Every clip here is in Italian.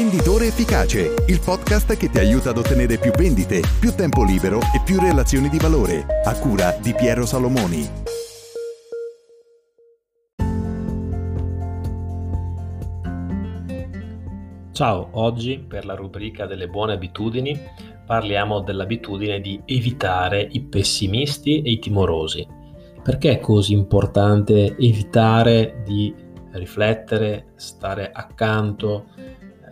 Venditore Efficace, il podcast che ti aiuta ad ottenere più vendite, più tempo libero e più relazioni di valore, a cura di Piero Salomoni. Ciao, oggi per la rubrica delle buone abitudini parliamo dell'abitudine di evitare i pessimisti e i timorosi. Perché è così importante evitare di riflettere, stare accanto,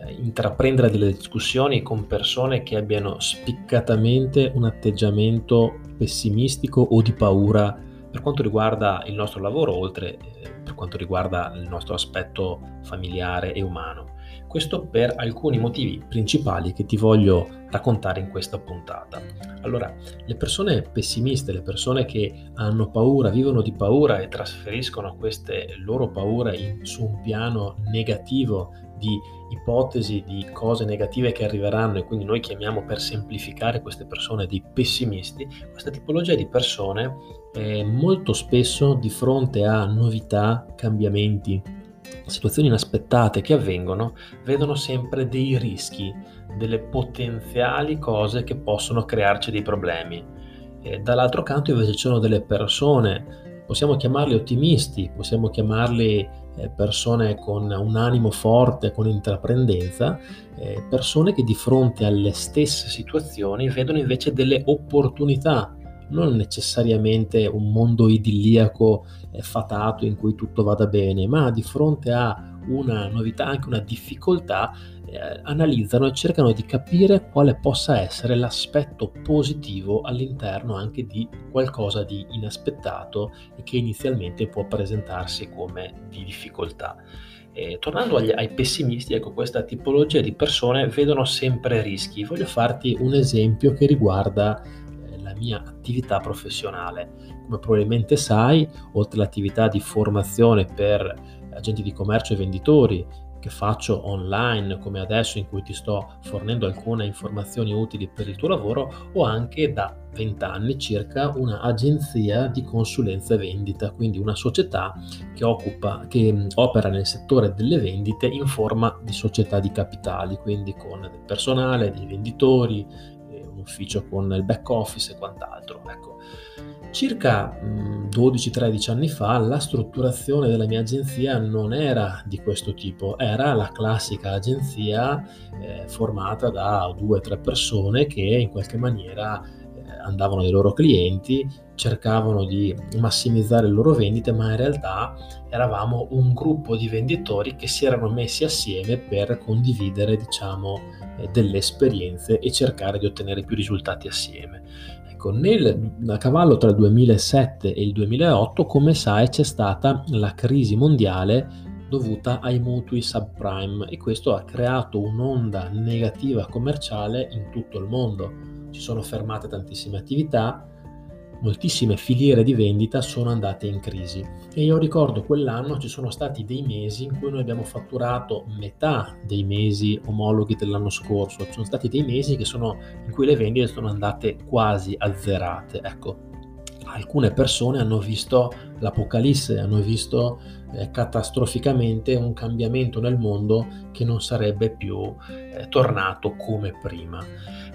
intraprendere delle discussioni con persone che abbiano spiccatamente un atteggiamento pessimistico o di paura per quanto riguarda il nostro lavoro, oltre eh, per quanto riguarda il nostro aspetto familiare e umano. Questo per alcuni motivi principali che ti voglio raccontare in questa puntata. Allora, le persone pessimiste, le persone che hanno paura, vivono di paura e trasferiscono queste loro paure su un piano negativo di ipotesi di cose negative che arriveranno e quindi noi chiamiamo per semplificare queste persone dei pessimisti, questa tipologia di persone molto spesso di fronte a novità, cambiamenti, situazioni inaspettate che avvengono, vedono sempre dei rischi, delle potenziali cose che possono crearci dei problemi. E dall'altro canto invece ci sono delle persone, possiamo chiamarli ottimisti, possiamo chiamarli eh, persone con un animo forte, con intraprendenza, eh, persone che di fronte alle stesse situazioni vedono invece delle opportunità non necessariamente un mondo idilliaco e fatato in cui tutto vada bene, ma di fronte a una novità, anche una difficoltà, eh, analizzano e cercano di capire quale possa essere l'aspetto positivo all'interno anche di qualcosa di inaspettato e che inizialmente può presentarsi come di difficoltà. E tornando agli, ai pessimisti, ecco, questa tipologia di persone vedono sempre rischi. Voglio farti un esempio che riguarda la mia attività professionale. Come probabilmente sai, oltre all'attività di formazione per agenti di commercio e venditori che faccio online come adesso in cui ti sto fornendo alcune informazioni utili per il tuo lavoro, ho anche da 20 anni circa un'agenzia di consulenza e vendita, quindi una società che, occupa, che opera nel settore delle vendite in forma di società di capitali, quindi con del personale, dei venditori, ufficio con il back office e quant'altro. Ecco, circa 12-13 anni fa la strutturazione della mia agenzia non era di questo tipo, era la classica agenzia eh, formata da due o tre persone che in qualche maniera eh, andavano dai loro clienti, cercavano di massimizzare le loro vendite, ma in realtà eravamo un gruppo di venditori che si erano messi assieme per condividere, diciamo, eh, delle esperienze e cercare di ottenere più risultati assieme. Ecco, nel, a cavallo tra il 2007 e il 2008, come sai, c'è stata la crisi mondiale dovuta ai mutui subprime e questo ha creato un'onda negativa commerciale in tutto il mondo. Ci sono fermate tantissime attività, moltissime filiere di vendita sono andate in crisi e io ricordo quell'anno ci sono stati dei mesi in cui noi abbiamo fatturato metà dei mesi omologhi dell'anno scorso, ci sono stati dei mesi sono, in cui le vendite sono andate quasi azzerate. Ecco, alcune persone hanno visto l'apocalisse, hanno visto eh, catastroficamente un cambiamento nel mondo che non sarebbe più eh, tornato come prima.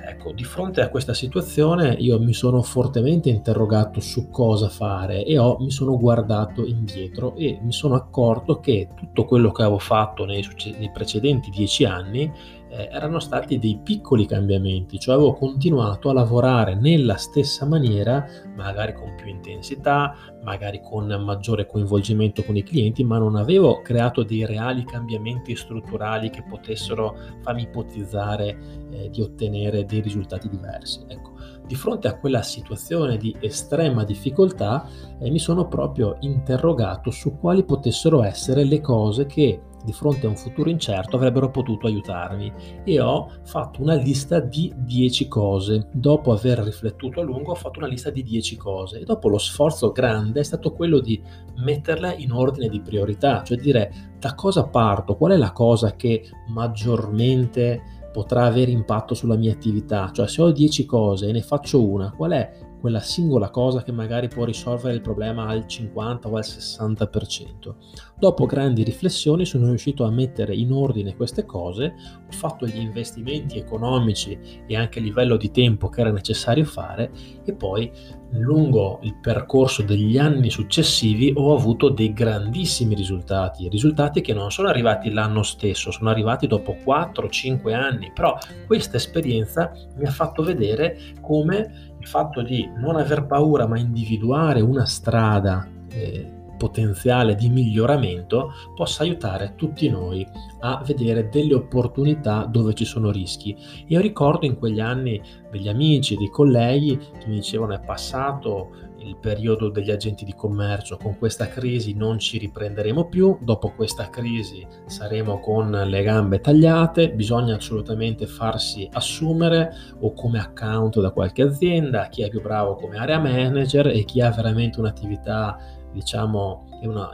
Ecco, di fronte a questa situazione io mi sono fortemente interrogato su cosa fare e ho, mi sono guardato indietro e mi sono accorto che tutto quello che avevo fatto nei, nei precedenti dieci anni eh, erano stati dei piccoli cambiamenti, cioè avevo continuato a lavorare nella stessa maniera, magari con più intensità, magari con maggiore coinvolgimento con i clienti, ma non avevo creato dei reali cambiamenti strutturali che potessero farmi ipotizzare eh, di ottenere dei risultati diversi. Ecco, di fronte a quella situazione di estrema difficoltà eh, mi sono proprio interrogato su quali potessero essere le cose che di fronte a un futuro incerto avrebbero potuto aiutarmi. E ho fatto una lista di 10 cose. Dopo aver riflettuto a lungo ho fatto una lista di 10 cose. E dopo lo sforzo grande è stato quello di metterle in ordine di priorità, cioè dire da cosa parto, qual è la cosa che maggiormente potrà avere impatto sulla mia attività, cioè se ho 10 cose e ne faccio una, qual è quella singola cosa che magari può risolvere il problema al 50 o al 60%. Dopo grandi riflessioni sono riuscito a mettere in ordine queste cose, ho fatto gli investimenti economici e anche a livello di tempo che era necessario fare e poi lungo il percorso degli anni successivi ho avuto dei grandissimi risultati, risultati che non sono arrivati l'anno stesso, sono arrivati dopo 4-5 anni, però questa esperienza mi ha fatto vedere come il fatto di non aver paura ma individuare una strada eh, potenziale di miglioramento possa aiutare tutti noi a vedere delle opportunità dove ci sono rischi. Io ricordo in quegli anni degli amici, dei colleghi che mi dicevano è passato il periodo degli agenti di commercio, con questa crisi non ci riprenderemo più, dopo questa crisi saremo con le gambe tagliate, bisogna assolutamente farsi assumere o come account da qualche azienda, chi è più bravo come area manager e chi ha veramente un'attività diciamo, una,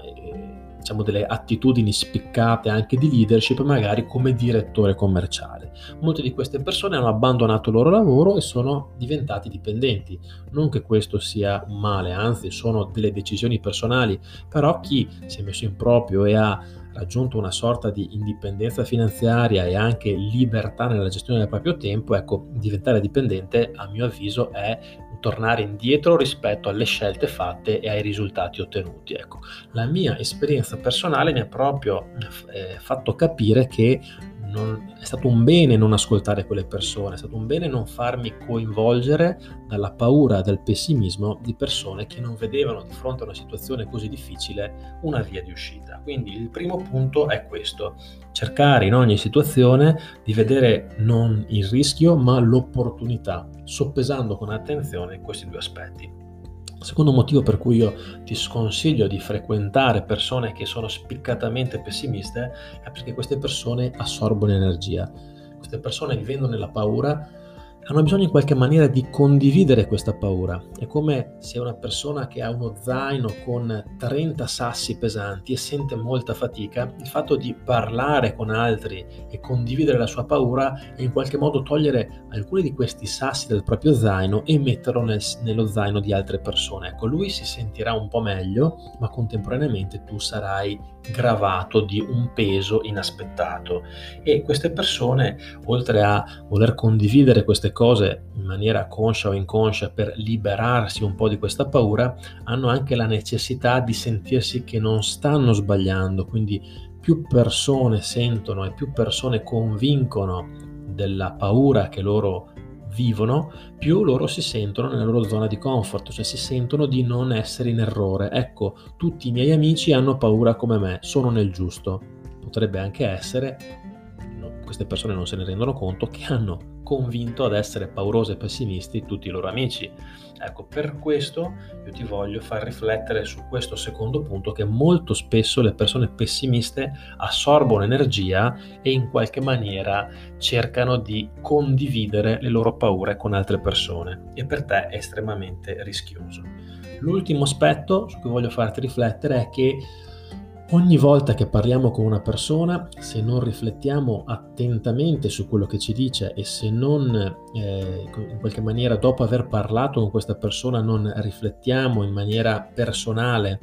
diciamo delle attitudini spiccate anche di leadership, magari come direttore commerciale. Molte di queste persone hanno abbandonato il loro lavoro e sono diventati dipendenti. Non che questo sia un male, anzi sono delle decisioni personali, però chi si è messo in proprio e ha raggiunto una sorta di indipendenza finanziaria e anche libertà nella gestione del proprio tempo, ecco, diventare dipendente a mio avviso è tornare indietro rispetto alle scelte fatte e ai risultati ottenuti. Ecco, la mia esperienza personale mi ha proprio eh, fatto capire che non, è stato un bene non ascoltare quelle persone, è stato un bene non farmi coinvolgere dalla paura, dal pessimismo di persone che non vedevano di fronte a una situazione così difficile una via di uscita. Quindi il primo punto è questo, cercare in ogni situazione di vedere non il rischio ma l'opportunità, soppesando con attenzione questi due aspetti. Secondo motivo per cui io ti sconsiglio di frequentare persone che sono spiccatamente pessimiste è perché queste persone assorbono energia. Queste persone vivendo nella paura hanno bisogno in qualche maniera di condividere questa paura. È come se una persona che ha uno zaino con 30 sassi pesanti e sente molta fatica, il fatto di parlare con altri e condividere la sua paura è in qualche modo togliere alcuni di questi sassi dal proprio zaino e metterlo nel, nello zaino di altre persone. Ecco, lui si sentirà un po' meglio, ma contemporaneamente tu sarai gravato di un peso inaspettato. E queste persone, oltre a voler condividere queste cose in maniera conscia o inconscia per liberarsi un po' di questa paura, hanno anche la necessità di sentirsi che non stanno sbagliando, quindi più persone sentono e più persone convincono della paura che loro vivono, più loro si sentono nella loro zona di comfort, cioè si sentono di non essere in errore. Ecco, tutti i miei amici hanno paura come me, sono nel giusto. Potrebbe anche essere, queste persone non se ne rendono conto, che hanno convinto ad essere paurosi e pessimisti tutti i loro amici. Ecco, per questo io ti voglio far riflettere su questo secondo punto che molto spesso le persone pessimiste assorbono energia e in qualche maniera cercano di condividere le loro paure con altre persone e per te è estremamente rischioso. L'ultimo aspetto su cui voglio farti riflettere è che Ogni volta che parliamo con una persona, se non riflettiamo attentamente su quello che ci dice e se non eh, in qualche maniera dopo aver parlato con questa persona non riflettiamo in maniera personale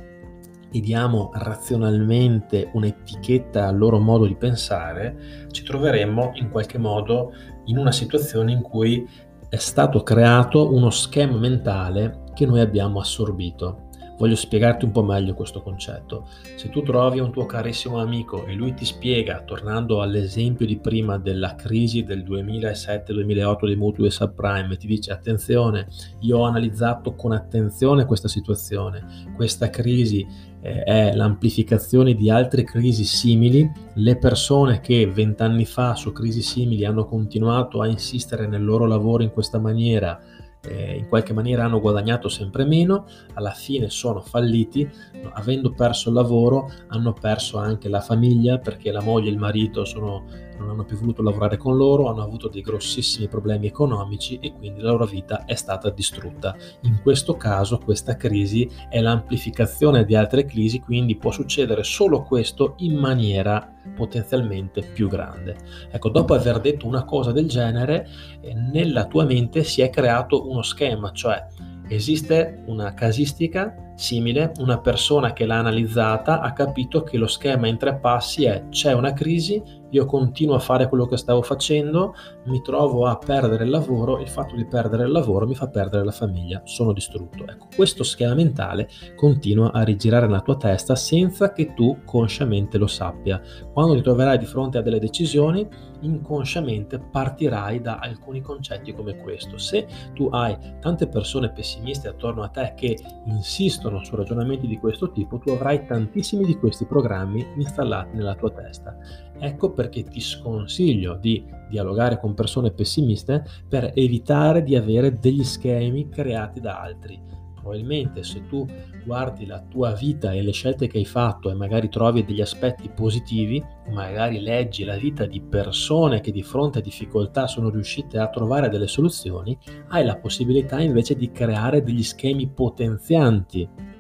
e diamo razionalmente un'etichetta al loro modo di pensare, ci troveremmo in qualche modo in una situazione in cui è stato creato uno schema mentale che noi abbiamo assorbito. Voglio spiegarti un po' meglio questo concetto. Se tu trovi un tuo carissimo amico e lui ti spiega, tornando all'esempio di prima della crisi del 2007-2008 dei mutui subprime, ti dice attenzione, io ho analizzato con attenzione questa situazione, questa crisi eh, è l'amplificazione di altre crisi simili, le persone che vent'anni fa su crisi simili hanno continuato a insistere nel loro lavoro in questa maniera, eh, in qualche maniera hanno guadagnato sempre meno, alla fine sono falliti, avendo perso il lavoro hanno perso anche la famiglia perché la moglie e il marito sono, non hanno più voluto lavorare con loro, hanno avuto dei grossissimi problemi economici e quindi la loro vita è stata distrutta. In questo caso questa crisi è l'amplificazione di altre crisi, quindi può succedere solo questo in maniera potenzialmente più grande. Ecco, dopo aver detto una cosa del genere, eh, nella tua mente si è creato uno schema, cioè Esiste una casistica simile, una persona che l'ha analizzata ha capito che lo schema in tre passi è c'è una crisi, io continuo a fare quello che stavo facendo, mi trovo a perdere il lavoro, il fatto di perdere il lavoro mi fa perdere la famiglia, sono distrutto. Ecco, questo schema mentale continua a rigirare nella tua testa senza che tu consciamente lo sappia. Quando ti troverai di fronte a delle decisioni, inconsciamente partirai da alcuni concetti come questo. Se tu hai tante persone pessimiste attorno a te che insistono su ragionamenti di questo tipo, tu avrai tantissimi di questi programmi installati nella tua testa. Ecco perché ti sconsiglio di dialogare con persone pessimiste per evitare di avere degli schemi creati da altri probabilmente se tu guardi la tua vita e le scelte che hai fatto e magari trovi degli aspetti positivi, magari leggi la vita di persone che di fronte a difficoltà sono riuscite a trovare delle soluzioni, hai la possibilità invece di creare degli schemi potenzianti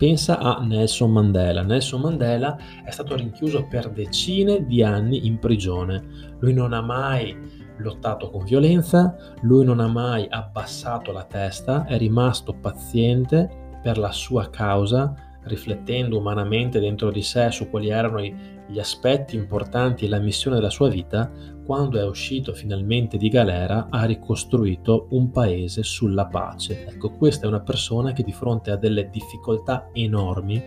Pensa a Nelson Mandela. Nelson Mandela è stato rinchiuso per decine di anni in prigione. Lui non ha mai lottato con violenza, lui non ha mai abbassato la testa, è rimasto paziente per la sua causa, riflettendo umanamente dentro di sé su quali erano gli aspetti importanti e la missione della sua vita, quando è uscito finalmente di galera ha ricostruito un paese sulla pace. Ecco, questa è una persona che di fronte a delle difficoltà enormi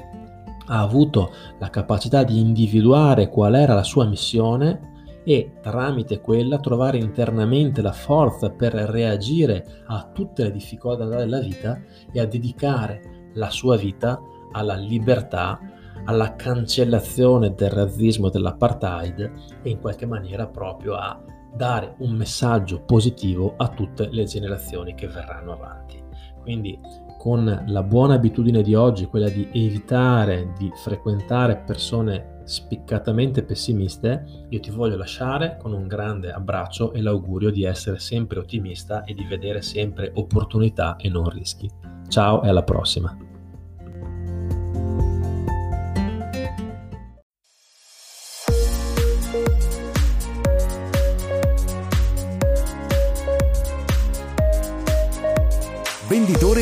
ha avuto la capacità di individuare qual era la sua missione e tramite quella trovare internamente la forza per reagire a tutte le difficoltà della vita e a dedicare la sua vita alla libertà, alla cancellazione del razzismo e dell'apartheid e in qualche maniera proprio a dare un messaggio positivo a tutte le generazioni che verranno avanti. Quindi con la buona abitudine di oggi, quella di evitare di frequentare persone spiccatamente pessimiste, io ti voglio lasciare con un grande abbraccio e l'augurio di essere sempre ottimista e di vedere sempre opportunità e non rischi. Ciao e alla prossima!